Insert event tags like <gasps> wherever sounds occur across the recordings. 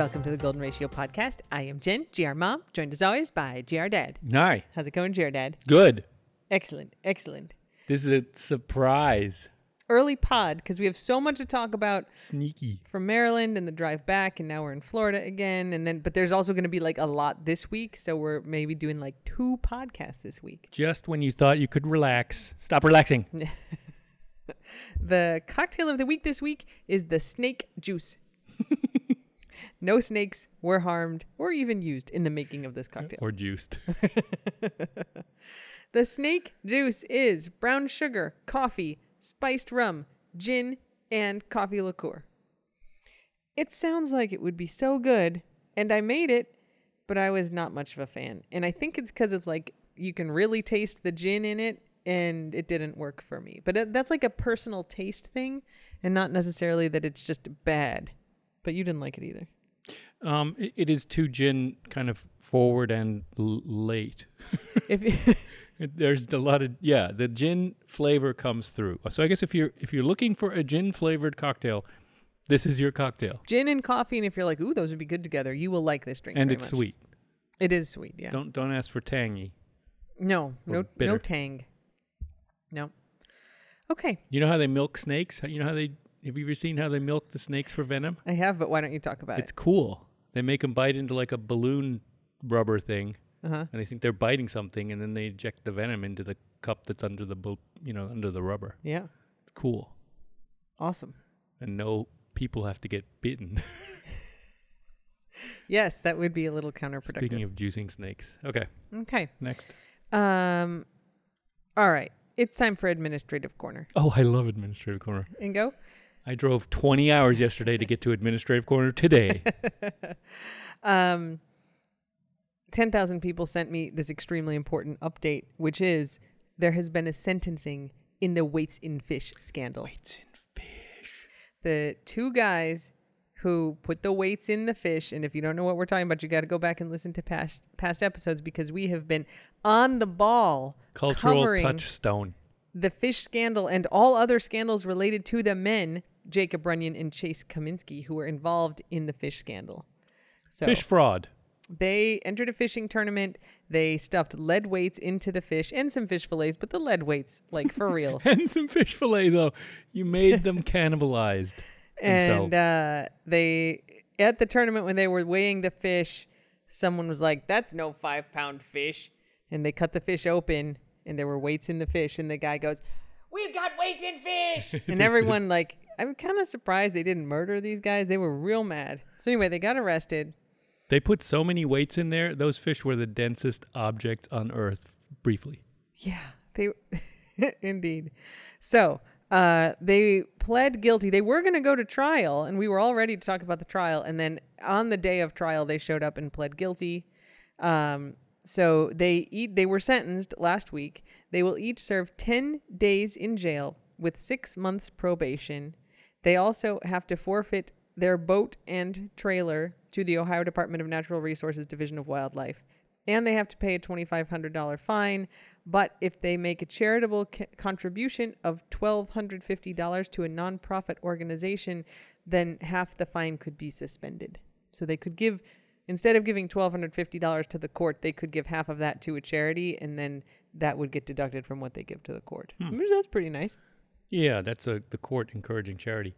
Welcome to the Golden Ratio podcast. I am Jen, GR Mom, joined as always by GR Dad. Hi. How's it going, GR Dad? Good. Excellent, excellent. This is a surprise. Early pod because we have so much to talk about Sneaky. from Maryland and the drive back, and now we're in Florida again. And then, but there's also going to be like a lot this week, so we're maybe doing like two podcasts this week. Just when you thought you could relax, stop relaxing. <laughs> The cocktail of the week this week is the snake juice. No snakes were harmed or even used in the making of this cocktail. Or juiced. <laughs> The snake juice is brown sugar, coffee, spiced rum, gin, and coffee liqueur. It sounds like it would be so good, and I made it, but I was not much of a fan. And I think it's because it's like you can really taste the gin in it, and it didn't work for me. But it, that's like a personal taste thing, and not necessarily that it's just bad. But you didn't like it either. Um, it, it is too gin kind of forward and l- late. If <laughs> <laughs> There's a lot of yeah, the gin flavor comes through. So I guess if you're if you're looking for a gin flavored cocktail, this is your cocktail, gin and coffee, and if you're like, ooh, those would be good together, you will like this drink. and it's much. sweet. It is sweet, yeah. Don't don't ask for tangy. No, no, bitter. no tang. No. Okay, You know how they milk snakes? You know how they have you ever seen how they milk the snakes for venom? I have, but why don't you talk about it? It's cool. They make them bite into like a balloon rubber thing. Uh huh. and they think they're biting something, and then they inject the venom into the cup that's under the you know under the rubber. Yeah. It's cool, Awesome. and no people have to get bitten. <laughs> Yes, that would be a little counterproductive. Speaking of juicing snakes, okay, okay. next. Um. All right. It's time for administrative corner. Oh, I love administrative corner. Ingo. I drove 20 hours yesterday to get to administrative corner today. <laughs> um. Ten thousand people sent me this extremely important update, which is there has been a sentencing in the weights in fish scandal. Weights in fish. the two guys who put the weights in the fish and if you don't know what we're talking about you got to go back and listen to past past episodes because we have been on the ball Cultural touchstone. The fish scandal and all other scandals related to the men Jacob Runyan and Chase Cominsky who were involved in the fish scandal so Fish fraud. they entered a fishing tournament they stuffed lead weights into the fish and some fish fillets but the lead weights like for real <laughs> And some fish fillet though. You made them <laughs> cannibalized. and uh, they at the tournament when they were weighing the fish someone was like that's no five pound fish and they cut the fish open and there were weights in the fish and the guy goes we've got weights in fish <laughs> and everyone like i'm kind of surprised they didn't murder these guys they were real mad so anyway they got arrested They put so many weights in there. Those fish were the densest objects on Earth. Briefly, Yeah, they <laughs> indeed. So uh, they pled guilty. They were going to go to trial, and we were all ready to talk about the trial. And then on the day of trial, they showed up and pled guilty. Um, so they eat. They were sentenced last week. They will each serve ten days in jail with six months probation. They also have to forfeit their boat and trailer to the Ohio Department of Natural Resources Division of Wildlife and they have to pay a $2,500 fine. But if they make a charitable contribution of $1,250 to a nonprofit organization, then half the fine could be suspended. So they could give, instead of giving $1,250 to the court, they could give half of that to a charity, and then that would get deducted from what they give to the court. Which That's pretty nice. yeah, that's a the court encouraging charity.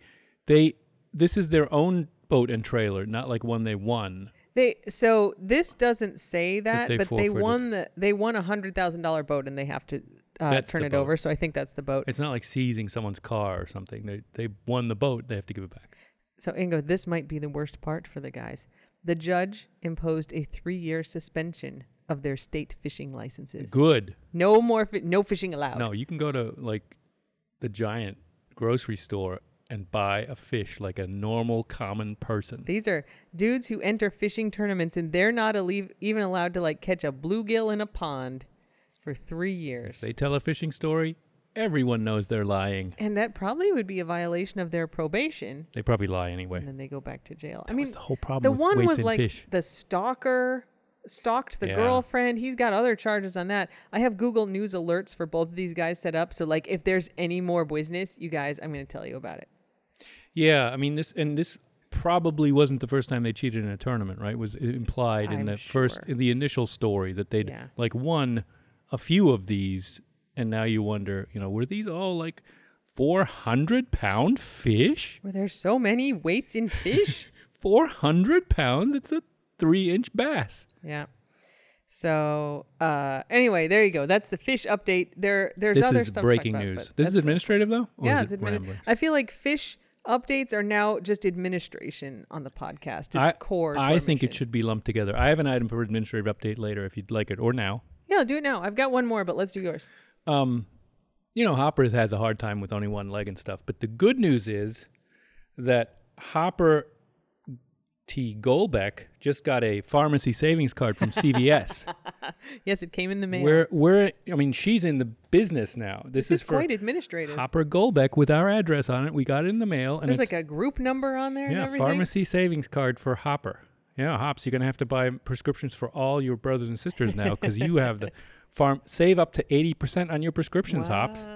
They this is their own boat and trailer, not like one they won. They so this doesn't say that, they but they won the they won a hundred thousand dollar boat and they have to uh, turn it boat. over. So I think that's the boat. It's not like seizing someone's car or something. They they won the boat. They have to give it back. So Ingo, this might be the worst part for the guys. The judge imposed a three-year suspension of their state fishing licenses. Good. No more, fi- no fishing allowed. No, you can go to like the giant grocery store and buy a fish like a normal common person. These are dudes who enter fishing tournaments and they're not alle- even allowed to like catch a bluegill in a pond for three years. They tell a fishing story, everyone knows they're lying. and that probably would be a violation of their probation. They probably lie anyway. And then they go back to jail. I mean, the whole problem the one was in like fish. the stalker stalked the Yeah. girlfriend. He's got other charges on that. I have Google News alerts for both of these guys set up. So like if there's any more business, you guys, I'm going to tell you about it. Yeah, I mean this and this probably wasn't the first time they cheated in a tournament, right? Was implied in I'm the first in the initial story that they'd Yeah. like won a few of these, and now you wonder, you know, were these all like four hundred pound fish? Were there so many weights in fish? <laughs> Four hundred pounds? It's a three inch bass. yeah. So uh, anyway, there you go. That's the fish update. There, there's this other stuff. breaking about, news. This is administrative though. Yeah, it's it admini- I feel like fish updates are now just administration on the podcast. It's I- core. I think it should be lumped together. I have an item for administrative update later if you'd like it, or now. Yeah, do it now. I've got one more, but let's do yours. Um, you know, Hopper has a hard time with only one leg and stuff. But the good news is that Hopper T. Golbeck just got a pharmacy savings card from CVS. <laughs> Yes, it came in the mail. We're we're I mean, she's in the business now. This, this is is for quite administrative. Hopper Golbeck with our address on it. We got it in the mail, and There's like a group number on there and yeah pharmacy savings card for Hopper. Yeah, Hops, you're gonna have to buy prescriptions for all your brothers and sisters now because you have the farm save up to eighty percent on your prescriptions, Hops.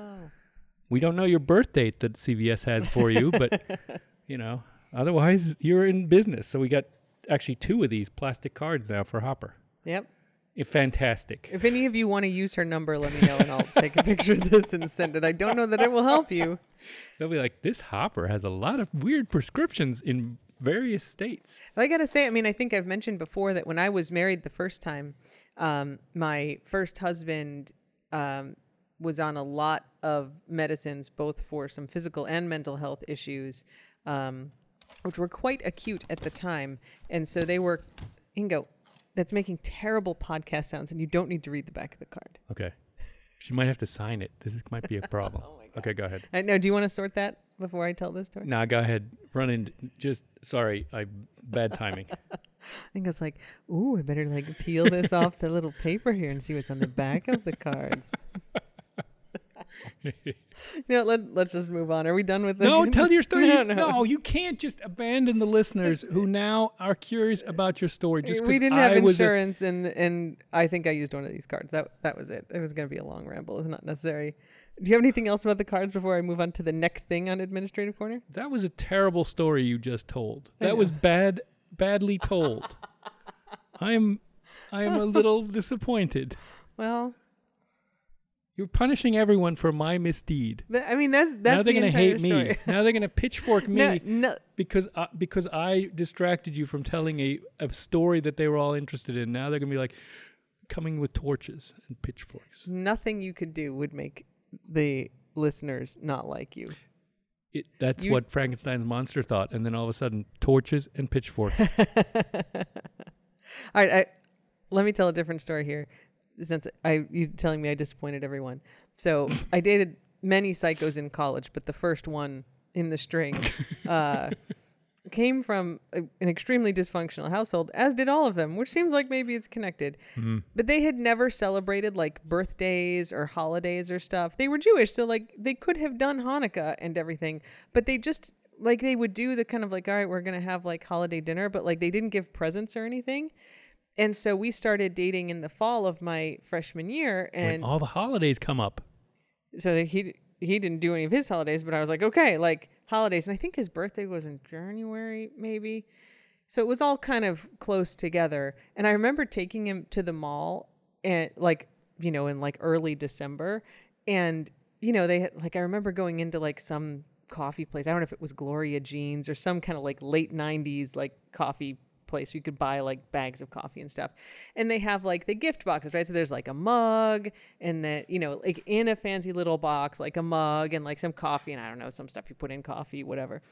We don't know your birth date that CVS has for you, but <laughs> you know, otherwise you're in business. So we got actually two of these plastic cards now for Hopper. Yep. Eh, fantastic. If any of you want to use her number, let me know and I'll take a picture of this and send it. I don't know that it will help you. They'll be like, this Hopper has a lot of weird prescriptions in various states. I gotta say, I mean, I think I've mentioned before that when I was married the first time, um, my first husband um, was on a lot of medicines, both for some physical and mental health issues, um, which were quite acute at the time. And so they were, Ingo, that's making terrible podcast sounds, and you don't need to read the back of the card. Okay. She might have to sign it. This is, might be a <laughs> problem. Okay, go ahead. I know. Do you want to sort that before I tell this story? Nah, go ahead. Run in. Just sorry, I bad timing. <laughs> I think it's like, ooh, I better like peel this off the little paper here and see what's on the back of the cards. <laughs> no, let, let's just move on. Are we done with the no, <laughs> tell your story. No, You- no. no, you can't just abandon the listeners who now are curious about your story. Just we didn't have I was a- insurance, and and I think I used one of these cards. That that was it. It was going to be a long ramble. It's not necessary. Do you have anything else about the cards before I move on to the next thing on administrative corner? that was a terrible story you just told. That was bad, badly told. I am, I am a little <laughs> disappointed. Well, You're punishing everyone for my misdeed. th- I mean that's that's now they're the gonna hate me. now they're gonna pitchfork <laughs> me. no, no, because I, because I distracted you from telling a, a story that they were all interested in. Now they're gonna be like coming with torches and pitchforks. nothing you could do would make the listeners not like you. It, that's You- what Frankenstein's monster thought, and then all of a sudden, torches and pitchforks. <laughs> All right, I, let me tell a different story here. Since I you telling me I disappointed everyone, so <laughs> I dated many psychos in college, but the first one in the string uh, <laughs> came from a, an extremely dysfunctional household, as did all of them, which seems like maybe it's connected. Mhm. But they had never celebrated like birthdays or holidays or stuff. They were Jewish, so like they could have done Hanukkah and everything, but they just like they would do the kind of like, all right, we're gonna have like holiday dinner, but like they didn't give presents or anything. And so we started dating in the fall of my freshman year, when and all the holidays come up. so he he didn't do any of his holidays, but I was like, okay, like holidays, and I think his birthday was in January, maybe. So it was all kind of close together, and I remember taking him to the mall, and like you know, in like early December, and you know, they had like I remember going into like some coffee place. I don't know if it was Gloria Jeans or some kind of like late '90s like coffee place you could buy like bags of coffee and stuff and they have like the gift boxes right so there's like a mug and that you know like in a fancy little box like a mug and like some coffee and i don't know some stuff you put in coffee whatever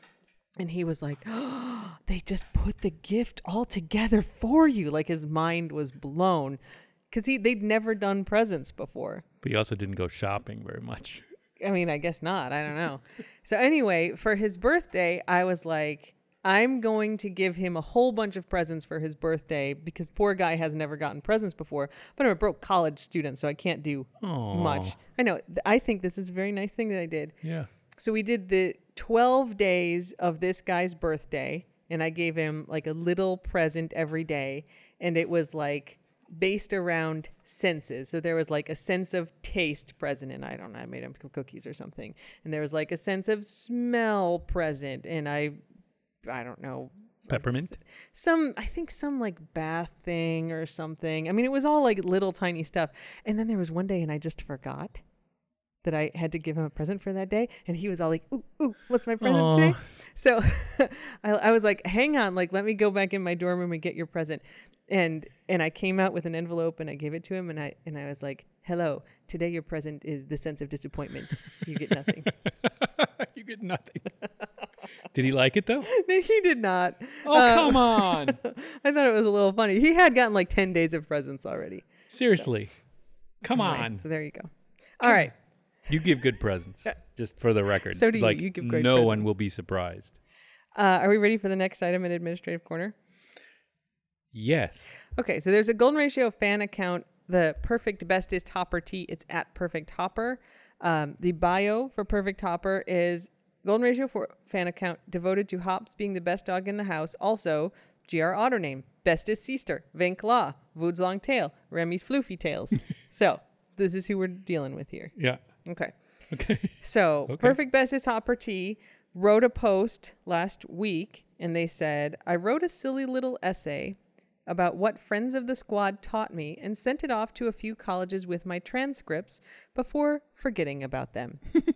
and he was like oh, <gasps> they just put the gift all together for you like his mind was blown because he they'd never done presents before But he also didn't go shopping very much. I mean, I guess not. I don't know. so anyway, for his birthday, I was like, I'm going to give him a whole bunch of presents for his birthday because poor guy has never gotten presents before. But I'm a broke college student, so I can't do Oh, much. I know. I think this is a very nice thing that I did. Yeah. So we did the 12 days of this guy's birthday, and I gave him like a little present every day. And it was like based around senses. So there was like a sense of taste present, and I don't know, I made him cookies or something. And there was like a sense of smell present, and I I don't know. Peppermint. s- Some, I think some like bath thing or something. I mean, it was all like little tiny stuff. And then there was one day and I just forgot that I had to give him a present for that day. And he was all like, ooh, ooh, what's my present Aw. today? So <laughs> I, I was like, hang on, like, let me go back in my dorm room and get your present. And and I came out with an envelope and I gave it to him and I and I was like, hello, today your present is the sense of disappointment. You get nothing. <laughs> you get nothing. <laughs> Did he like it though? <laughs> No, he did not. Oh Um, come <laughs> on! I thought it was a little funny. He had gotten like 10 days of presents already. Seriously, come Anyway, on. So there you go. All right. You give good presents, just for the record. So do you. Like, You give great no one will be surprised. Uh, are we ready for the next item in Administrative Corner? Yes. Okay, so there's a golden ratio fan account, the perfect bestest hopper T. It's at perfect hopper. Um, the bio for perfect hopper is golden ratio for fan account devoted to hops being the best dog in the house. Also, GR Otter name bestest Seaster, Vink Law, Vood's long tail, Remy's floofy tails. <laughs> so this is who we're dealing with here. Yeah. Okay. Okay. So, <laughs> Okay. Perfect Bestest Hopper T wrote a post last week and they said, I wrote a silly little essay about what friends of the squad taught me and sent it off to a few colleges with my transcripts before forgetting about them. <laughs>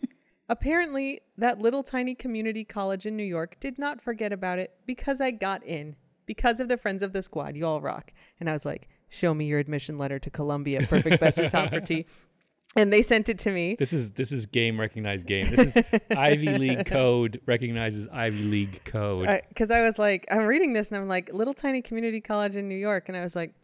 Apparently, that little tiny community college in New York did not forget about it because I got in. Because of the friends of the squad, you all rock. And I was like, show me your admission letter to Columbia, Perfect Bestest Hopper Tea. <laughs> And they sent it to me. This is this is game recognized game. This is Ivy League <laughs> code recognizes Ivy League code. because I, was like, I'm reading this and I'm like, little tiny community college in New York, and I was like,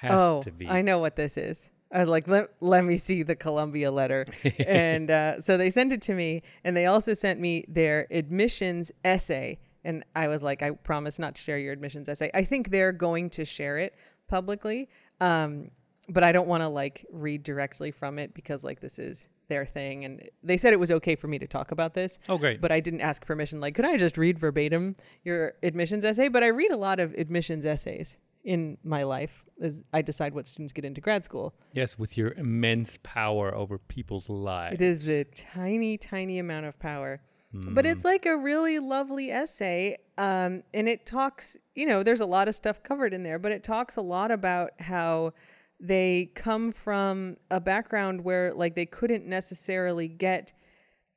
Has oh, to be. I know what this is. I was like, let, let me see the Columbia letter. <laughs> and uh, so they sent it to me, and they also sent me their admissions essay. And I was like, I promise not to share your admissions essay. I think they're going to share it publicly. Um, but I don't want to like read directly from it because like this is their thing. And they said it was okay for me to talk about this Oh great. but I didn't ask permission. Like, could I just read verbatim your admissions essay? But I read a lot of admissions essays in my life as I decide what students get into grad school. yes, with your immense power over people's lives. It is a tiny, tiny amount of power. But it's like a really lovely essay. Um, and it talks, you know, there's a lot of stuff covered in there, but it talks a lot about how they come from a background where, like, they couldn't necessarily get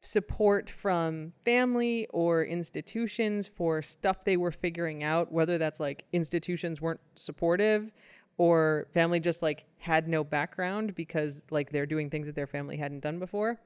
support from family or institutions for stuff they were figuring out, whether that's like institutions weren't supportive or family just like had no background because like they're doing things that their family hadn't done before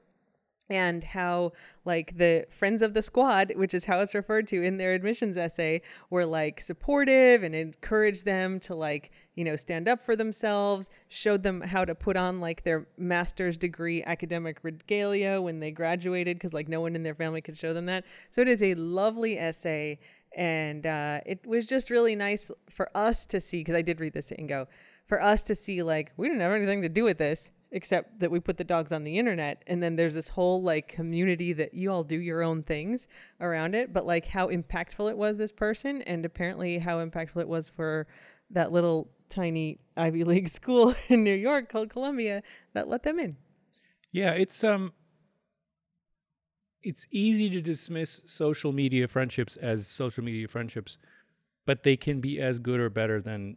and how like the friends of the squad which is how it's referred to in their admissions essay were like supportive and encouraged them to like you know stand up for themselves showed them how to put on like their master's degree academic regalia when they graduated because like no one in their family could show them that. So it is a lovely essay and uh, it was just really nice for us to see because i did read this and go for us to see like we didn't have anything to do with this except that we put the dogs on the internet and then there's this whole like community that you all do your own things around it but like how impactful it was this person and apparently how impactful it was for that little tiny ivy <laughs> league school in new york called columbia that let them in. Yeah, it's um it's easy to dismiss social media friendships as social media friendships, but they can be as good or better than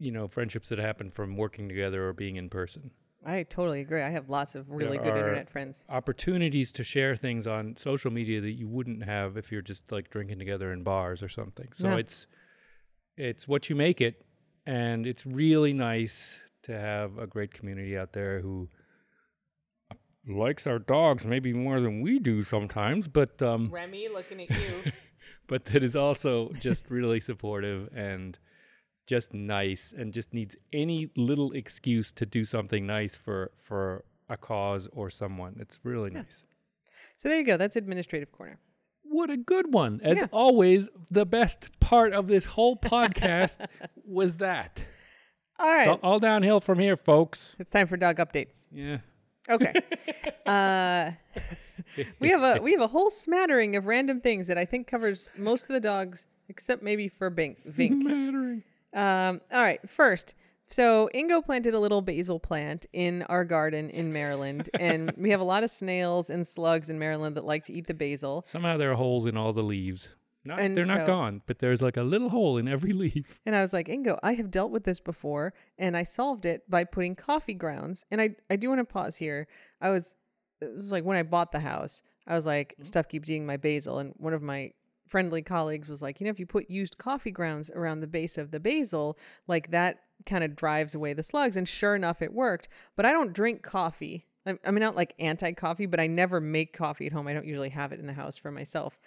you know, friendships that happen from working together or being in person. i totally agree i have lots of really There good are- internet friends Opportunities to share things on social media that you wouldn't have if you're just like drinking together in bars or something. So Yeah. it's it's what you make it and it's really nice to have a great community out there who likes our dogs maybe more than we do sometimes, but um remy looking at you <laughs> but that is also just really supportive and just nice and just needs any little excuse to do something nice for for a cause or someone. It's really nice. so there you go that's administrative corner What a good one. As Yeah. always, the best part of this whole podcast <laughs> was that. all right So all downhill from here, folks. it's time for dog updates Yeah. Okay. <laughs> uh, we have a we have a whole smattering of random things that I think covers most of the dogs, except maybe for Bink, Vink. Mattering. Um, all right. First, So Ingo planted a little basil plant in our garden in Maryland, <laughs> and we have a lot of snails and slugs in Maryland that like to eat the basil. Somehow there are holes in all the leaves. Not, And they're not so- gone, but there's like a little hole in every <laughs> leaf. And I was like, Ingo, I have dealt with this before, and I solved it by putting coffee grounds. And I, I do want to pause here. I was, it was like when I bought the house, I was like, stuff keeps eating my basil. And one of my friendly colleagues was like, you know, if you put used coffee grounds around the base of the basil, like that kind of drives away the slugs. And sure enough, it worked. But I don't drink coffee. I I mean, not like anti coffee, but I never make coffee at home. I don't usually have it in the house for myself.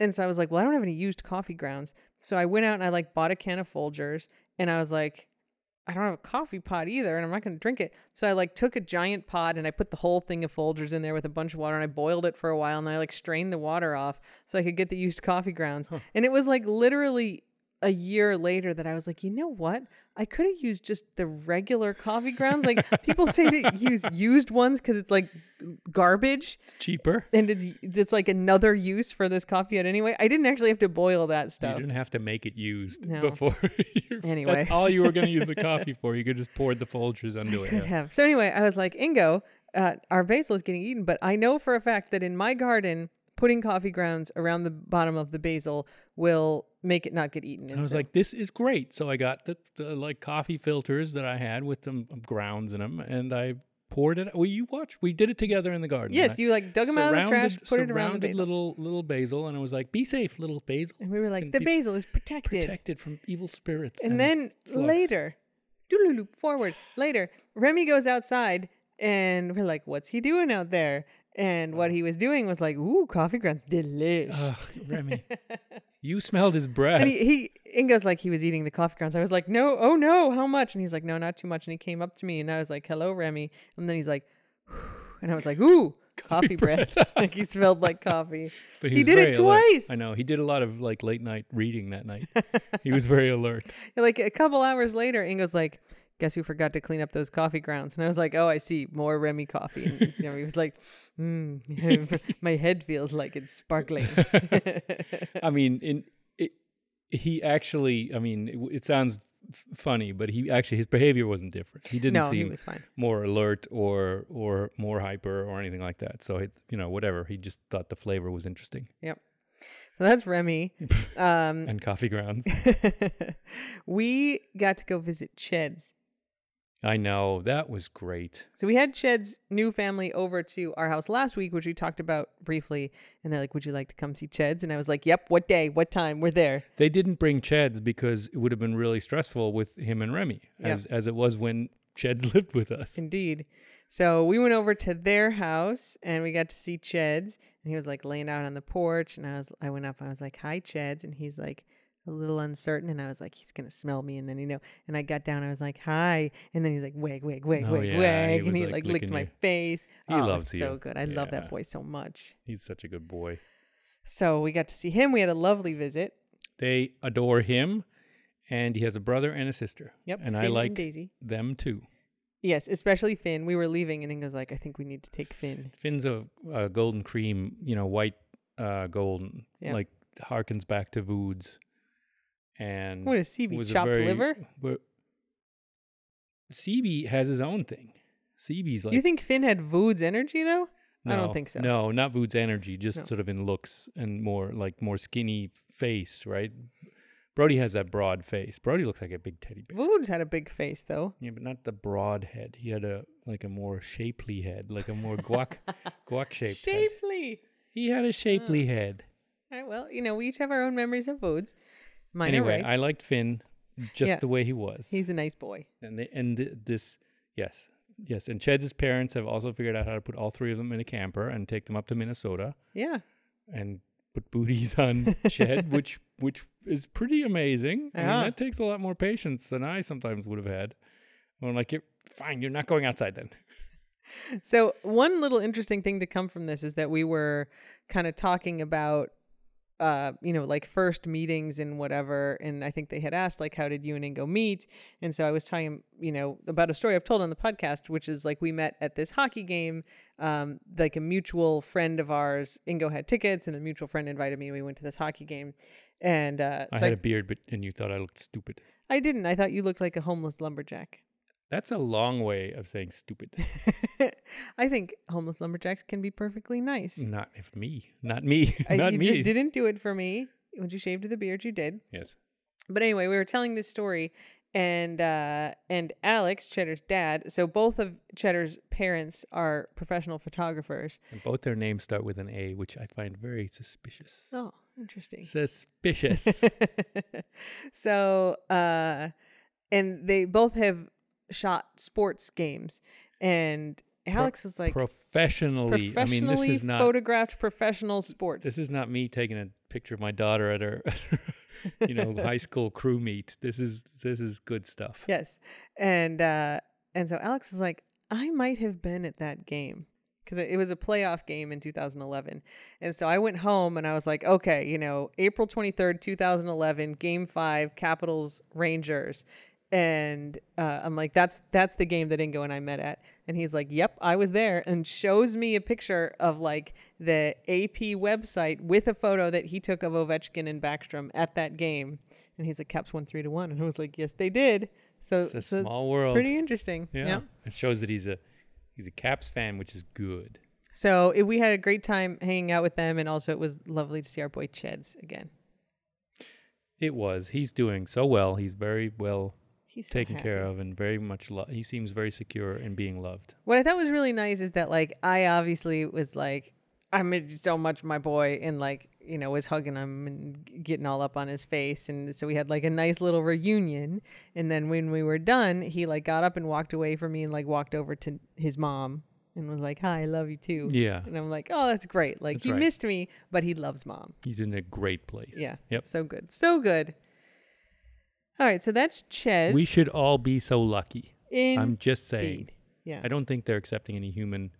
And so I was like, well, I don't have any used coffee grounds. So I went out and I like bought a can of Folgers and I was like, I don't have a coffee pot either and I'm not going to drink it. So I like took a giant pot and I put the whole thing of Folgers in there with a bunch of water and I boiled it for a while and I like strained the water off so I could get the used coffee grounds. And it was like literally a year later that I was like, you know what? I could have used just the regular coffee grounds. Like <laughs> people say to use used ones because it's like garbage It's cheaper. and it's it's like another use for this coffee yet anyway. I didn't actually have to boil that stuff. You didn't have to make it used No. before. <laughs> Anyway. that's all you were going to use the <laughs> coffee for. You could just pour the Folgers under it. Could yeah. have. So anyway, I was like, Ingo, uh, our basil is getting eaten, but I know for a fact that in my garden, putting coffee grounds around the bottom of the basil will make it not get eaten. And I was so- like, this is great. So I got the, the like coffee filters that I had with some um, grounds in them, and I poured it. Well, you watched. We did it together in the garden. yes, you like dug them out of the trash, put it around the basil, little little basil, and I was like, "Be safe, little basil, and we were like, and the basil is protected. protected from evil spirits." And then slugs. later, doodaloo, forward, later, Remy goes outside and we're like, what's he doing out there? And what he was doing was like, ooh, coffee grounds, delish. Ugh, Remy, <laughs> you smelled his breath. and he, he Ingo's like he was eating the coffee grounds. I was like, no, oh no, how much? And he's like, no, not too much. And he came up to me and I was like, hello, Remy. And then he's like, <sighs> and I was like, ooh, <laughs> coffee, breath. <laughs> like he smelled like coffee. but he did it very alert. twice. I know he did a lot of like late night reading that night. he was very alert. Like a couple hours later, Ingo's like, guess who forgot to clean up those coffee grounds? And I was like, oh, I see, more Remy coffee. And you know, he was like, mm, <laughs> my head feels like it's sparkling. <laughs> I <laughs> mean, in it, he actually. I mean, it, it sounds f- funny, but he actually his behavior wasn't different. He didn't no, he seem fine. more alert or or more hyper or anything like that. So it, you know, whatever. He just thought the flavor was interesting Yep. So that's Remy. Um, and coffee grounds. we got to go visit Ched's. I know that was great. So we had Ched's new family over to our house last week, which we talked about briefly. And they're like, Would you like to come see Ched's? And I was like, Yep, what day? What time? We're there. They didn't bring Cheds because it would have been really stressful with him and Remy, as as it was when Cheds <laughs> lived with us. Indeed. So we went over to their house and we got to see Ched's. And he was like laying out on the porch. And I was I went up, I was like, Hi, Ched's. And he's like a little uncertain. And I was like, He's gonna smell me. And then you know, and I got down, I was like, Hi. And then he's like, Wag, wag, wag, Oh, wag, yeah, he and he like, like licked my you. face. He oh, loves so you. good. I love that boy so much. He's such a good boy. So we got to see him. We had a lovely visit. They adore him, and he has a brother and a sister. Yep. and Finn I like Daisy. them too. Yes, especially Finn. We were leaving, and Ingo's like, "I think we need to take Finn." Finn's a, a golden cream, you know, white uh, golden, Yeah. like harkens back to Voods. And What is CB? Chopped very- liver? wa- CB has his own thing. CB's like you think Finn had Vood's energy though? No, I don't think so. No, not Vood's energy, just No. sort of in looks and more like more skinny face, right? Brody has that broad face. Brody looks like a big teddy bear. Vood's had a big face though. Yeah, but not the broad head. He had a like a more shapely head, like a more guac <laughs> guac shaped head. Shapely. He had a shapely head. All right. Well, you know, we each have our own memories of Vood's. Mine anyway. I liked Finn just Yeah. the way he was. He's a nice boy. and they, and th- this yes. Yes, and Ched's parents have also figured out how to put all three of them in a camper and take them up to Minnesota. Yeah. and put booties on <laughs> shed, which which is pretty amazing. I mean, Yeah. that takes a lot more patience than I sometimes would have had. I'm like, you're fine. You're not going outside then. So one little interesting thing to come from this is that we were kind of talking about uh, you know, like first meetings and whatever. And I think they had asked, like, how did you and Ingo meet? And so I was telling, you know, about a story I've told on the podcast, which is like we met at this hockey game. Um, like a mutual friend of ours, Ingo had tickets, and the mutual friend invited me. and We went to this hockey game. And uh, I so I, had a beard, but and you thought I looked stupid. I didn't. I thought you looked like a homeless lumberjack. That's a long way of saying stupid. <laughs> I think homeless lumberjacks can be perfectly nice. not if me. Not me. I- <laughs> not you me. just didn't do it for me. When you shaved the beard, you did. Yes. But anyway, we were telling this story, and uh, and Alex Cheddar's dad. So both of Cheddar's parents are professional photographers. And both their names start with an A, which I find very suspicious. Oh, interesting. Suspicious. <laughs> so, uh, and they both have shot sports games, and Alex was like professionally. I mean, this is not. photographed professional sports. This is not me taking a picture of my daughter at her, <laughs> at her you know, high <laughs> school crew meet. This is this is good stuff. yes, and uh, and so Alex was like, I might have been at that game because it was a playoff game in 2011, and so I went home and I was like, okay, you know, April 23rd, 2011, Game Five, Capitals Rangers. And uh, I'm like, that's that's the game that Ingo and I met at. And he's like, yep, I was there, and shows me a picture of like the AP website with a photo that he took of Ovechkin and Backstrom at that game. And he's like, Caps won three to one, and I was like, yes, they did. So, It's a so small world. pretty interesting. yeah. yeah. It shows that he's a he's a Caps fan, which is good. So it, we had a great time hanging out with them, and also it was lovely to see our boy Cheds again. It was. He's doing so well. He's very well He's so taken care of and very much lo- he seems very secure in being loved. What I thought was really nice is that like I obviously was like I'm so much my boy and like you know was hugging him and getting all up on his face and so we had like a nice little reunion and then when we were done he like got up and walked away from me and like walked over to his mom and was like hi I love you too Yeah. and I'm like oh that's great like That's he right. missed me but he loves mom He's in a great place. yeah Yep. so good so good all right so that's Ched We should all be so lucky. in I'm just saying. Yeah I don't think they're accepting any human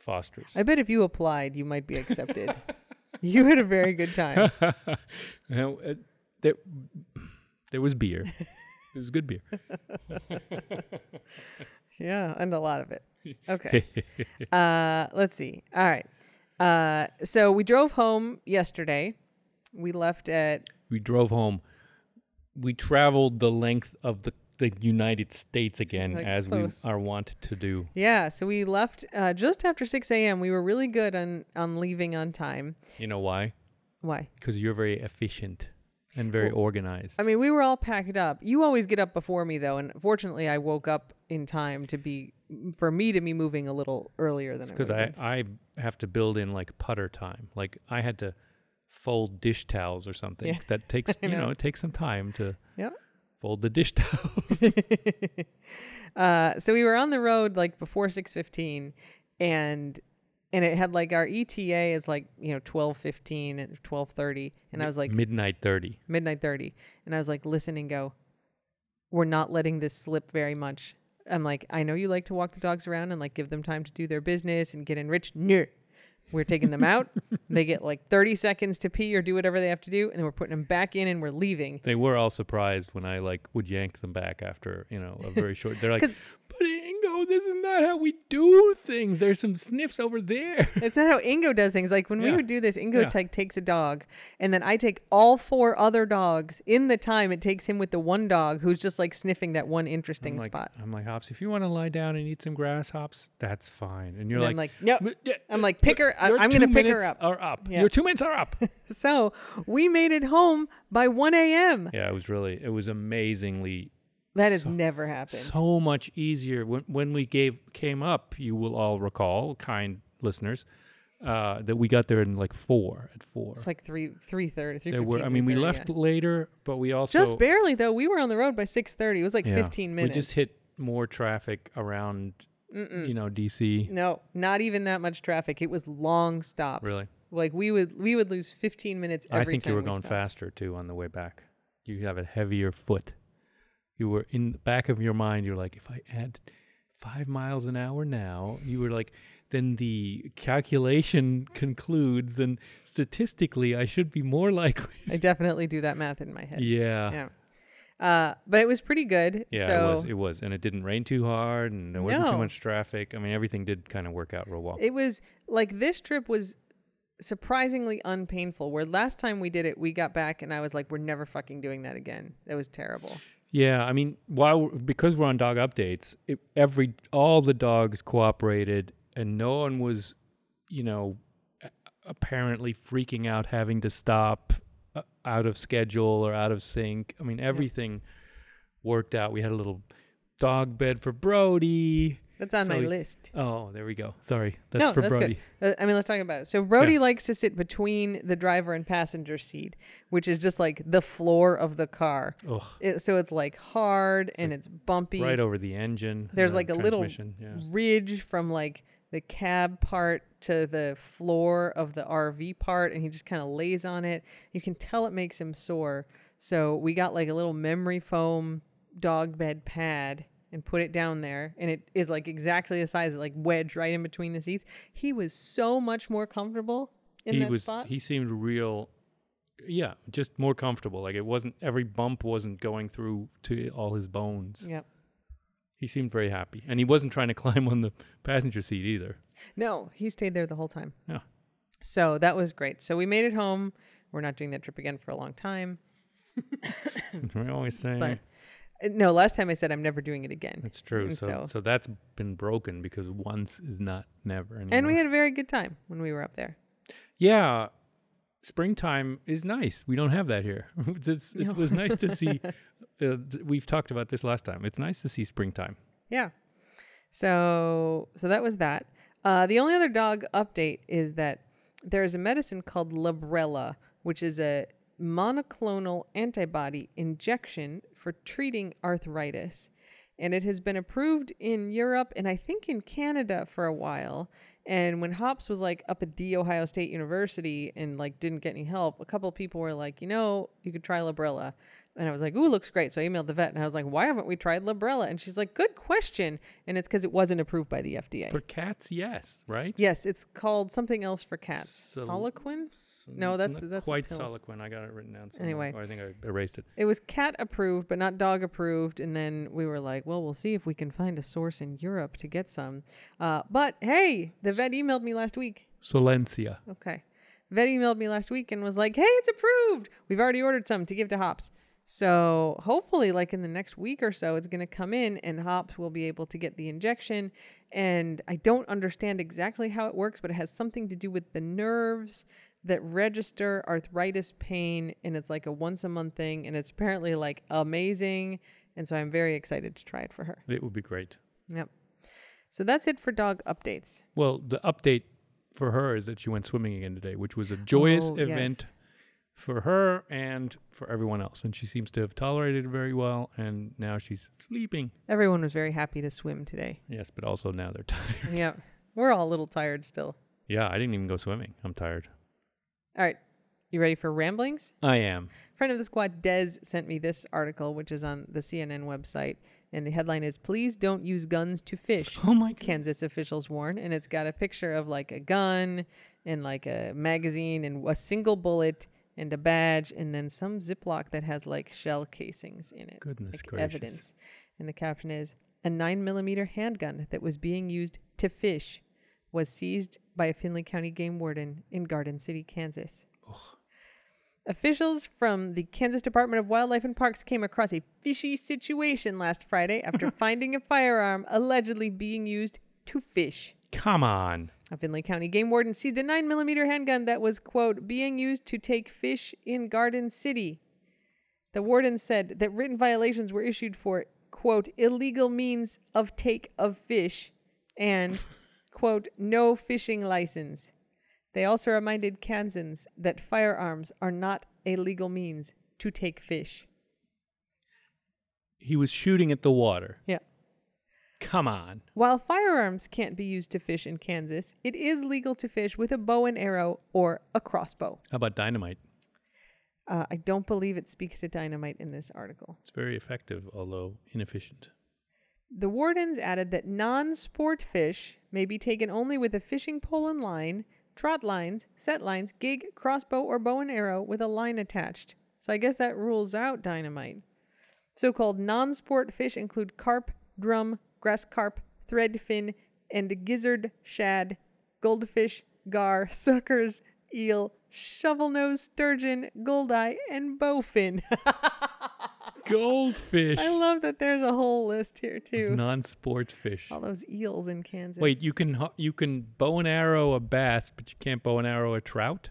fosters. I bet if you applied, you might be accepted. <laughs> you had a very good time. <laughs> Well, uh, there, there was beer. <laughs> it was good beer. Yeah, and a lot of it. Okay. uh, let's see. All right. Uh, so we drove home yesterday. We left at we drove home. We traveled the length of the, the United States again, Like as close. we are wont to do. yeah. So we left uh, just after six a.m. We were really good on on leaving on time. You know why? Why? Because you're very efficient and very organized. I mean, we were all packed up. You always get up before me though, and fortunately, I woke up in time to be for me to be moving a little earlier than I because I. I have to build in like putter time. Like I had to fold dish towels or something. Yeah. That takes <laughs> you know know. it takes some time to Yep. fold the dish <laughs> towel. <laughs> uh, so we were on the road like before six fifteen, and and it had like our ETA is like you know twelve fifteen and twelve thirty, and I was like midnight thirty. midnight thirty, and I was like listen and go, we're not letting this slip very much. I'm like I know you like to walk the dogs around and like give them time to do their business and get enriched. No. We're taking them out. <laughs> they get like 30 seconds to pee or do whatever they have to do, and then we're putting them back in and we're leaving. They were all surprised when I like would yank them back after you know a very short. They're like, <laughs> "But Ingo, this is not how we do things. There's some sniffs over there." <laughs> It's not how Ingo does things. Like when we would do this, Ingo Yeah. like takes a dog, and then I take all four other dogs in the time it takes him with the one dog who's just like sniffing that one interesting I'm like, spot. I'm like, Hops, if you want to lie down and eat some grass, Hops, that's fine. And you're And like, I'm like, no. "But, I'm like, pick her. I, I'm gonna pick her up. Are up. Yeah. Your two minutes are up. <laughs> So we made it home by 1 a.m. yeah, it was really, it was amazingly That has so- never happened. so much easier when when we gave came up. You will all recall, kind listeners, uh, that we got there in like four at four. it's like three, three thirty, three there were, I mean, we left later, but we also just barely though. We were on the road by 6:30. It was like yeah, 15 minutes. We just hit more traffic around, Mm-mm. you know, DC. No, not even that much traffic. It was long stops. Really? Like we would we would lose 15 minutes every I think you were we going stopped. faster too on the way back. You have a heavier foot. You were in the back of your mind. You're like, if I add five miles an hour now, you were like, then the calculation concludes. Then statistically, I should be more <laughs> likely. I definitely do that math in my head. yeah. Yeah. Uh, but it was pretty good. Yeah, so it was. It was, and it didn't rain too hard, and there wasn't too much traffic. I mean, everything did kind of work out real well. it was like this trip was surprisingly unpainful. Where last time we did it, we got back and I was like, we're never fucking doing that again. That was terrible. Yeah, I mean, while because we're on dog updates, it, every all the dogs cooperated, and no one was, you know, apparently freaking out having to stop uh, out of schedule or out of sync. I mean, everything worked out. We had a little dog bed for Brody. That's on So my list. Oh, there we go. Sorry, that's No, for that's good. Brody. Uh, I mean, let's talk about it. So Brody likes to sit between the driver and passenger seat, which is just like the floor of the car. Ugh, It, so it's like hard and it's bumpy. right over the engine. There's the like a little Yeah. ridge from like the cab part to the floor of the RV part, and he just kind of lays on it. You can tell it makes him sore. So we got like a little memory foam dog bed pad and put it down there, and it is like exactly the size, of like wedge right in between the seats. He was so much more comfortable in he that was spot. he seemed real yeah just more comfortable like it wasn't every bump wasn't going through to all his bones Yep. he seemed very happy and he wasn't trying to <laughs> climb on the passenger seat either No, he stayed there the whole time. Yeah. So that was great. So we made it home. We're not doing that trip again for a long time. <laughs> i always say But no, last time I said I'm never doing it again. that's true and so, so- so that's been broken because once is not never anymore. And we had a very good time when we were up there. yeah springtime is nice we don't have that here <laughs> it's, it No. was nice to see <laughs> uh, th- we've talked about this last time it's nice to see springtime Yeah. So so that was that. Uh, the only other dog update is that there is a medicine called Librela, which is a monoclonal antibody injection for treating arthritis. And it has been approved in Europe and I think in Canada for a while. And when Hops was like up at the Ohio State University and like didn't get any help, a couple of people were like, you know, you could try Librela. And I was like, ooh, looks great. So I emailed the vet and I was like, why haven't we tried Librela? And she's like, good question. And it's because it wasn't approved by the FDA. for cats yes right yes, it's called something else for cats. Sol- Soliquin? No, that's- Not that's quite. Soliquin. I got it written down. Somewhere. Anyway. Or I think I erased it. It was cat approved, but not dog approved. And then we were like, well, we'll see if we can find a source in Europe to get some. Uh, but hey, the vet emailed me last week. Solensia. Okay. Vet emailed me last week and was like, hey, it's approved. We've already ordered some to give to Hops. So hopefully, like in the next week or so, it's going to come in and Hops will be able to get the injection. And I don't understand exactly how it works, but it has something to do with the nerves that register arthritis pain. And it's like a once a month thing. And it's apparently like amazing. And so I'm very excited to try it for her. It would be great. Yep. So that's it for dog updates. Well, the update for her is that she went swimming again today, which was a joyous Oh, event yes. For her and for everyone else. And she seems to have tolerated it very well. And now she's sleeping. Everyone was very happy to swim today. Yes, but also now they're <laughs> tired. yeah. We're all a little tired still. yeah, I didn't even go swimming. I'm tired. All right. You ready for ramblings? I am. Friend of the squad, Dez, sent me this article, which is on the CNN website. And the headline is Please Don't Use Guns to Fish. <laughs> Oh my God. Kansas officials warn. And it's got a picture of like a gun and like a magazine and a single bullet and a badge and then some Ziploc that has like shell casings in it. Goodness like gracious. evidence. And the caption is a nine millimeter handgun that was being used to fish was seized by a Finney County game warden in Garden City, Kansas. Ugh. Officials from the Kansas Department of Wildlife and Parks came across a fishy situation last Friday after <laughs> finding a firearm allegedly being used to fish. Come on. A Finney County game warden seized a 9mm handgun that was, quote, being used to take fish in Garden City. The warden said that written violations were issued for, quote, illegal means of take of fish and, <laughs> quote, no fishing license. They also reminded Kansans that firearms are not a legal means to take fish. He was shooting at the water. Yeah. Come on. While firearms can't be used to fish in Kansas, it is legal to fish with a bow and arrow or a crossbow. How about dynamite? Uh, I don't believe it speaks to dynamite in this article. It's very effective, although inefficient. The wardens added that non sport fish may be taken only with a fishing pole and line, trot lines, set lines, gig, crossbow, or bow and arrow with a line attached. So I guess that rules out dynamite. So called non sport fish include carp, drum, grass carp, threadfin, and gizzard shad, goldfish, gar, <laughs> suckers, eel, shovel nose, sturgeon, goldeye, and bowfin. <laughs> Goldfish. I love that there's a whole list here too. Non-sport fish. All those eels in Kansas. Wait, you can you can bow and arrow a bass, but you can't bow and arrow a trout.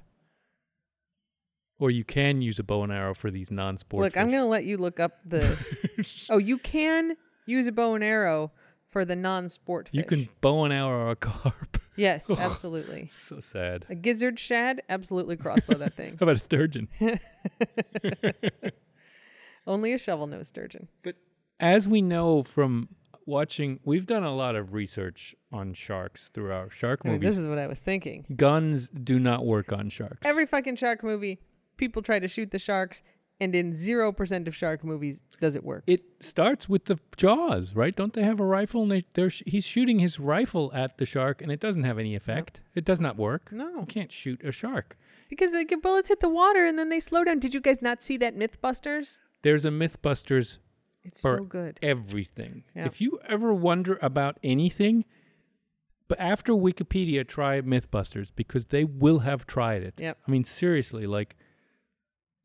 Or you can use a bow and arrow for these non-sport. look. I'm gonna let you look up the. <laughs> oh, you can use a bow and arrow for the non-sport fish. You can bow and arrow a carp. <laughs> Yes, absolutely. so sad. A gizzard shad, absolutely crossbow that thing. <laughs> How about a sturgeon? <laughs> Only a shovel nose sturgeon. But as we know from watching, we've done a lot of research on sharks through our shark I mean, movies. this is what I was thinking. Guns do not work on sharks. Every fucking shark movie, people try to shoot the sharks, and in zero percent of shark movies does it work. it starts with the jaws, right? Don't they have a rifle? And they, they're sh- he's shooting his rifle at the shark, and it doesn't have any effect. It does not work. You No, can't shoot a shark. because the bullets hit the water and then they slow down. Did you guys not see that MythBusters? There's a MythBusters It's so good. everything. Yeah. If you ever wonder about anything, but after Wikipedia, try MythBusters because they will have tried it. Yep. I mean, seriously, like,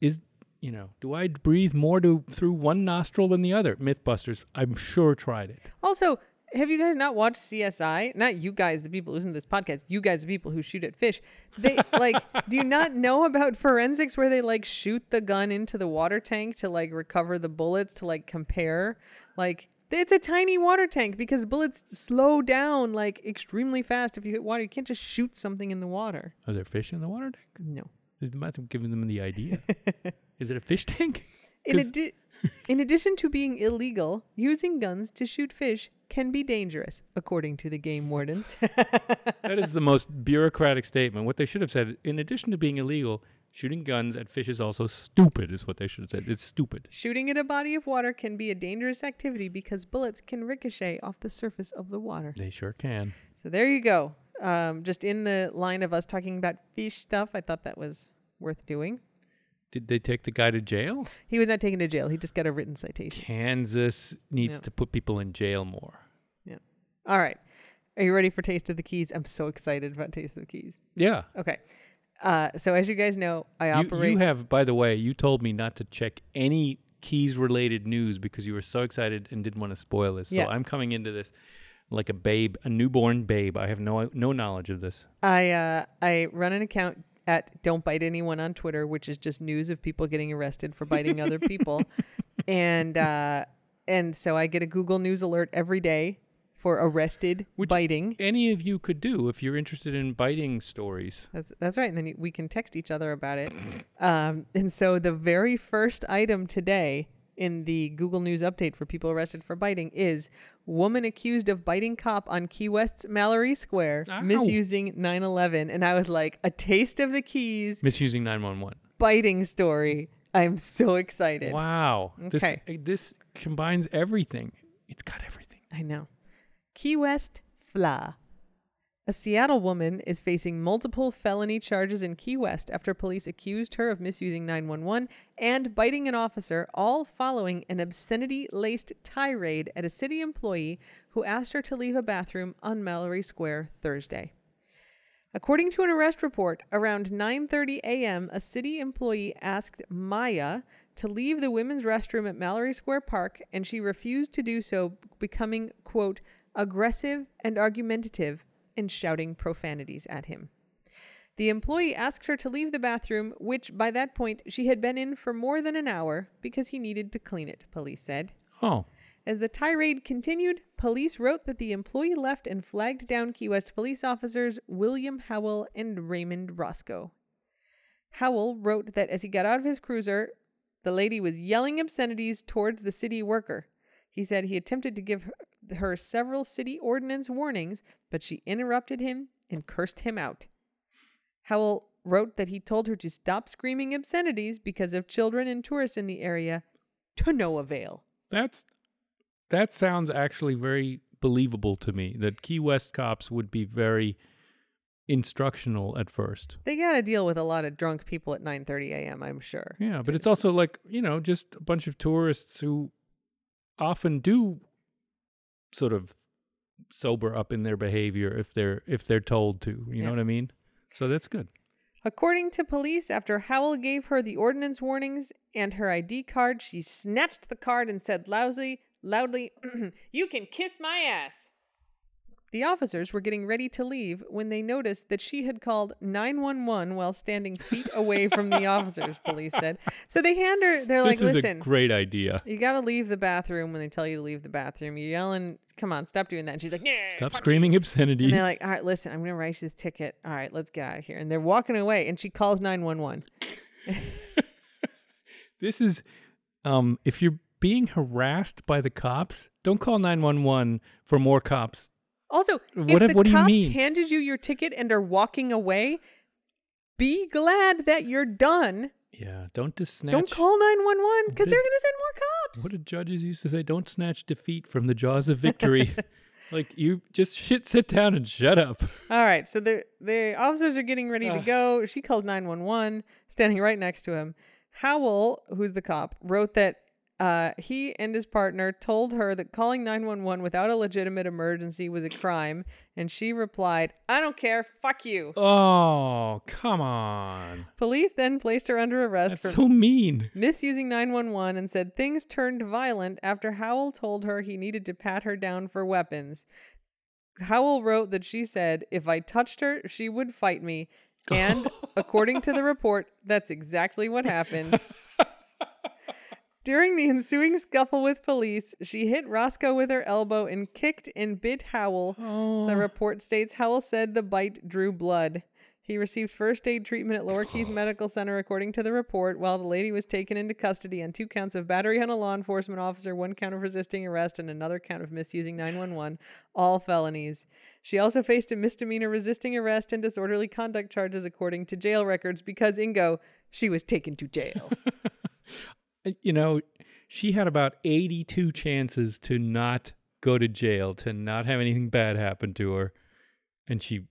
is you know, do I breathe more to through one nostril than the other? MythBusters, I'm sure tried it. Also, have you guys not watched CSI? Not you guys, the people who listen to this podcast. You guys, the people who shoot at fish. They <laughs> like. do you not know about forensics where they like shoot the gun into the water tank to like recover the bullets to like compare? Like it's a tiny water tank because bullets slow down like extremely fast if you hit water. You can't just shoot something in the water. Are there fish in the water tank? No. Is the math giving them the idea? <laughs> Is it a fish <laughs> tank? In, addi- in addition to being illegal, using guns to shoot fish can be dangerous, according to the game wardens. <laughs> that is the most bureaucratic statement. What they should have said, in addition to being illegal, shooting guns at fish is also stupid, is what they should have said. It's stupid. Shooting at a body of water can be a dangerous activity because bullets can ricochet off the surface of the water. They sure can. So there you go. Um, just in the line of us talking about fish stuff, I thought that was worth doing. Did they take the guy to jail? He was not taken to jail. He just got a written citation. Kansas needs Yeah. to put people in jail more. Yeah. All right. Are you ready for Taste of the Keys? I'm so excited about Taste of the Keys. Yeah. Okay. Uh, so as you guys know, I You, operate. you have, by the way, you told me not to check any keys related news because you were so excited and didn't want to spoil this. So Yeah. I'm coming into this like a babe, a newborn babe. I have no no knowledge of this. I uh, I run an account at Don't Bite Anyone on Twitter, which is just news of people getting arrested for biting other <laughs> people, and uh, and so I get a Google News alert every day for arrested Which- biting. Any of you could do if you're interested in biting stories. That's that's right, and then we can text each other about it. Um, and so the very first item today in the Google News update for people arrested for biting is woman accused of biting cop on Key West's Mallory Square, Ow. misusing 9/11. And I was like, a taste of the keys Misusing 911. biting story. I'm so excited. Wow. Okay. This this combines everything. It's got everything. I know. Key West Fla. A Seattle woman is facing multiple felony charges in Key West after police accused her of misusing 911 and biting an officer, all following an obscenity laced tirade at a city employee who asked her to leave a bathroom on Mallory Square Thursday. According to an arrest report, around 9:30 a.m., a city employee asked Maya to leave the women's restroom at Mallory Square Park, and she refused to do so, becoming quote aggressive and argumentative and shouting profanities at him. The employee asked her to leave the bathroom, which by that point she had been in for more than an hour because he needed to clean it, police said. Oh. As the tirade continued, police wrote that the employee left and flagged down Key West police officers William Howell and Raymond Roscoe. Howell wrote that as he got out of his cruiser, the lady was yelling obscenities towards the city worker. He said he attempted to give her, several city ordinance warnings, but she interrupted him and cursed him out. Howell wrote that he told her to stop screaming obscenities because of children and tourists in the area to no avail. That's that sounds actually very believable to me that Key West cops would be very instructional at first. They got to deal with a lot of drunk people at 9:30 a.m. I'm sure. Yeah, but it's also like, you know, just a bunch of tourists who often do sort of sober up in their behavior if they're if they're told to, you Yeah. know what I mean? So that's good. According to police, after Howell gave her the ordinance warnings and her ID card, she snatched the card and said loudly, loudly, <clears throat> "You can kiss my ass." The officers were getting ready to leave when they noticed that she had called 911 while standing feet away from the officers, police said. So they hand her, they're like, this is listen, a great idea. you got to leave the bathroom when they tell you to leave the bathroom. You're yelling, come on, stop doing that. And she's like, nah. Stop screaming you." obscenities. And they're like, all right, listen, I'm going to write you this ticket. All right, let's get out of here. And they're walking away, and she calls 911. <laughs> this is um if you're being harassed by the cops, don't call 911 for more cops. Also, What if the what do you cops mean? handed you your ticket and are walking away, be glad that you're done. Yeah, don't just snatch Don't call 911 because they're going to send more cops. What did judges used to say? Don't snatch defeat from the jaws of victory. <laughs> like you just shit sit down and shut up. All right, so the the officers are getting ready to go. She calls 911, standing right next to him. Howell, who's the cop, wrote that uh, he and his partner told her that calling 911 without a legitimate emergency was a crime, and she replied, "I don't care, fuck you." Oh, come on. Police then placed her under arrest That's for so mean. misusing 911 and said things turned violent after Howell told her he needed to pat her down for weapons. Howell wrote that she said, If I touched her, she would fight me. And according to the <laughs> report, that's exactly what happened. <laughs> During the ensuing scuffle with police, she hit Roscoe with her elbow and kicked and bit Howell. Oh. The report states Howell said the bite drew blood. He received first aid treatment at Lower Keys Medical Center, according to the report, while the lady was taken into custody on two counts of battery on a law enforcement officer, one count of resisting arrest, and another count of misusing 911, all felonies. She also faced a misdemeanor resisting arrest and disorderly conduct charges, according to jail records, because Ingo, she was taken to jail. <laughs> Uh, you know, she had about 82 chances to not go to jail, to not have anything bad happen to her, and she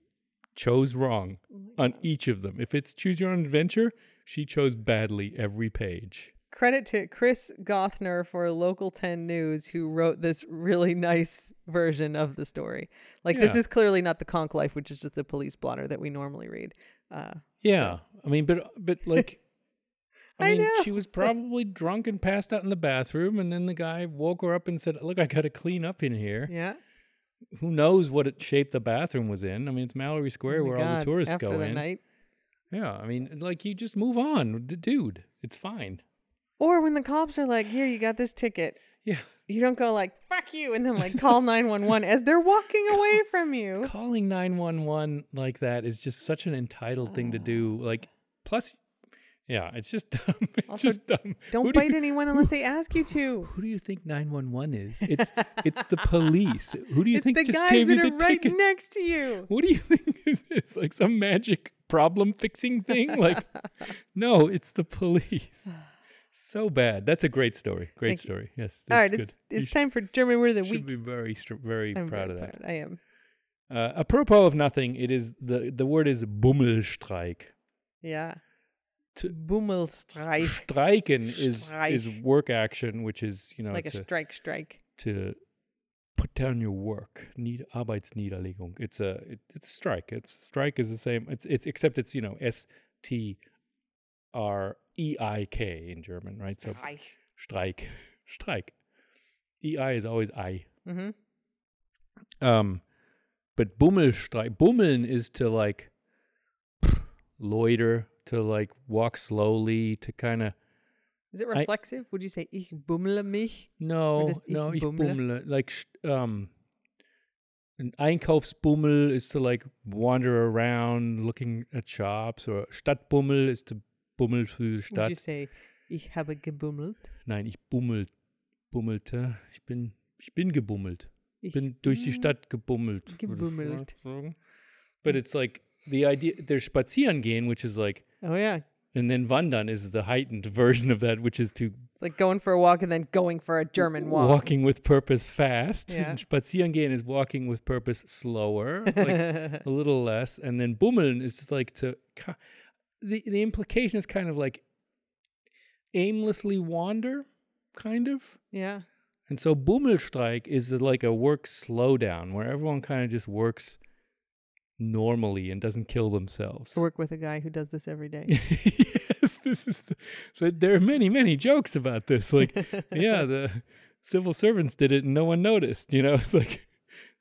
chose wrong on each of them. If it's choose your own adventure, she chose badly every page. Credit to Chris Gothner for Local 10 News, who wrote this really <laughs> nice version of the story. Like, this is clearly not the Konk Life, which is just the police blotter that we normally read. Uh, Yeah. I mean, but but like I I mean, know. she was probably drunk and passed out in the bathroom, and then the guy woke her up and said, "Look, I got to clean up in here." yeah. Who knows what it shape the bathroom was in? I mean, it's Mallory oh Square Oh where all the tourists After go the in. night. Yeah, I mean, like you just move on, dude. It's fine. Or when the cops are like, here, you got this ticket. Yeah, You don't go like, fuck you, and then like call <laughs> 911 as they're walking away from you. calling nine one one like that is just such an entitled thing to do. Ah. Like, plus, yeah, it's just <laughs> dumb. It's Also, just dumb. Don't Who do bite you- anyone unless they ask you to. Who do you think 911 is? It's it's the police. Who do you It's think the just guys gave that you are the right ticket? next to you. What do you <laughs> think is this? Like some magic problem fixing thing? Like, <laughs> no, it's the police. So bad. That's a great story. Great Thank you. story. Yes. All right, good. it's, it's time for German Word of the should Week. be very very I'm proud very of that. proud. I am. Uh, apropos of nothing, it is the the word is Bummelstreik. Yeah. To- Bummelstreich. Streiken is is work action, which is you know like a strike, strike. to put down your work. Nied Arbeitsniederlegung. It's a it, it's a strike. It's strike is the same. It's it's except it's you know S T R E I K in German, right? So strike strike. Streik. E I is always I. Mm-hmm. Um, but Bummelstreik, Bummeln is to like loiter, to like walk slowly, to kind of Is it I- reflexive? Would you say ich bummle mich? no, no, ich bummle? like um, an Einkaufsbummel is to like wander around looking at shops, or Stadtbummel is to bummel through the Would Stadt. you say ich habe gebummelt? Nein, ich bummel, bummelte. Ich bin, ich bin gebummelt. Ich bin durch die Stadt gebummelt. gebummelt. But it's like the idea there's spazieren gehen, which is like, Oh yeah. and then wandern is the heightened version of that, which is to It's like going for a walk and then going for a German walk. walking with purpose fast. Yeah. <laughs> And spazieren gehen is walking with purpose slower, like <laughs> a little less. And then bummeln is just like to, the, the implication is kind of like aimlessly wander, kind of. yeah. And so Bummelstreik is like a work slowdown where everyone kind of just works normally and doesn't kill themselves. I work with a guy who does this every day. <laughs> yes, this is. The, so there are many, many jokes about this. Like, <laughs> yeah, the civil servants did it and no one noticed. You know, <laughs> it's like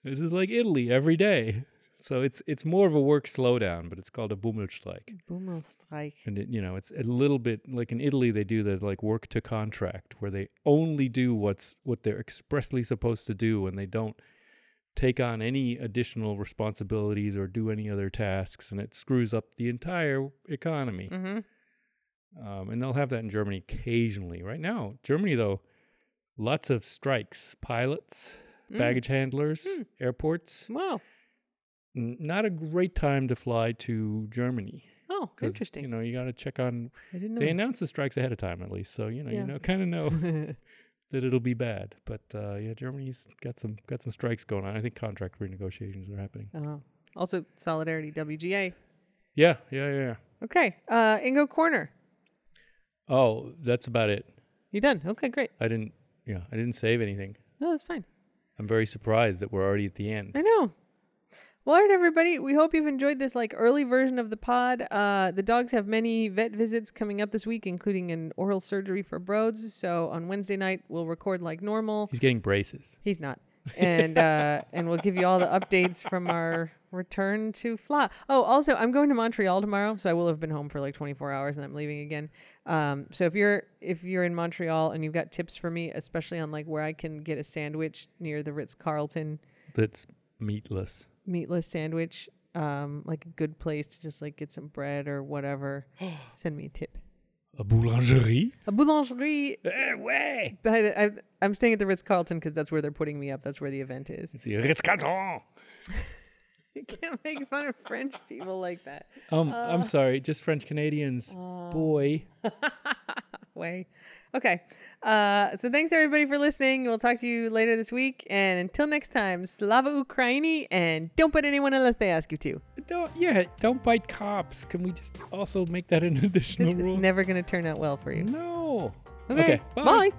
this is like Italy every day. So it's it's more of a work slowdown, but it's called a Bummelstreik. Bummelstreik. And it, you know, it's a little bit like in Italy they do the like work to contract where they only do what's what they're expressly supposed to do and they don't take on any additional responsibilities or do any other tasks and it screws up the entire economy. Mm-hmm. Um, and they'll have that in Germany occasionally. Right now, Germany though, lots of strikes, pilots, Mm. baggage handlers, Hmm. airports. Wow. N- Not a great time to fly to Germany. Oh, interesting. You know, you got to check on. I didn't know. They announce the strikes ahead of time at least, so you know, Yeah. you know, kind of know <laughs> that it'll be bad. But uh, yeah, Germany's got some got some strikes going on. I think contract renegotiations are happening. oh. Also, Solidarity WGA. Yeah, yeah, yeah. Okay. Uh, Ingo Corner. Oh, that's about it. You done? Okay, great. I didn't. Yeah, I didn't save anything. No, that's fine. I'm very surprised that we're already at the end. I know. Well, all right, everybody. We hope you've enjoyed this like early version of the pod. Uh, the dogs have many vet visits coming up this week, including an oral surgery for Broads. So on Wednesday night we'll record like normal. He's getting braces. He's not, <laughs> and uh, and we'll give you all the updates from our return to fly. Oh, also I'm going to Montreal tomorrow, so I will have been home for like 24 hours, and I'm leaving again. Um, so if you're if you're in Montreal and you've got tips for me, especially on like where I can get a sandwich near the Ritz Carlton That's meatless. Meatless sandwich, um, like a good place to just like get some bread or whatever, <gasps> send me a tip. A boulangerie? A boulangerie. Eh, way! By the, I, I'm staying at the Ritz Carlton because that's where they're putting me up. That's where the event is. It's the Ritz Carlton. <laughs> You can't make fun of French people like that. Um, Uh, I'm sorry, just French Canadians. Boy. <laughs> Way. Okay. Uh, so thanks everybody for listening. We'll talk to you later this week. And until next time, Slava Ukraini, and don't put anyone unless they ask you to. Don't yeah, don't bite cops. Can we just also make that an <laughs> additional It's rule? never going to turn out well for you. No. Okay. Okay, bye. Bye.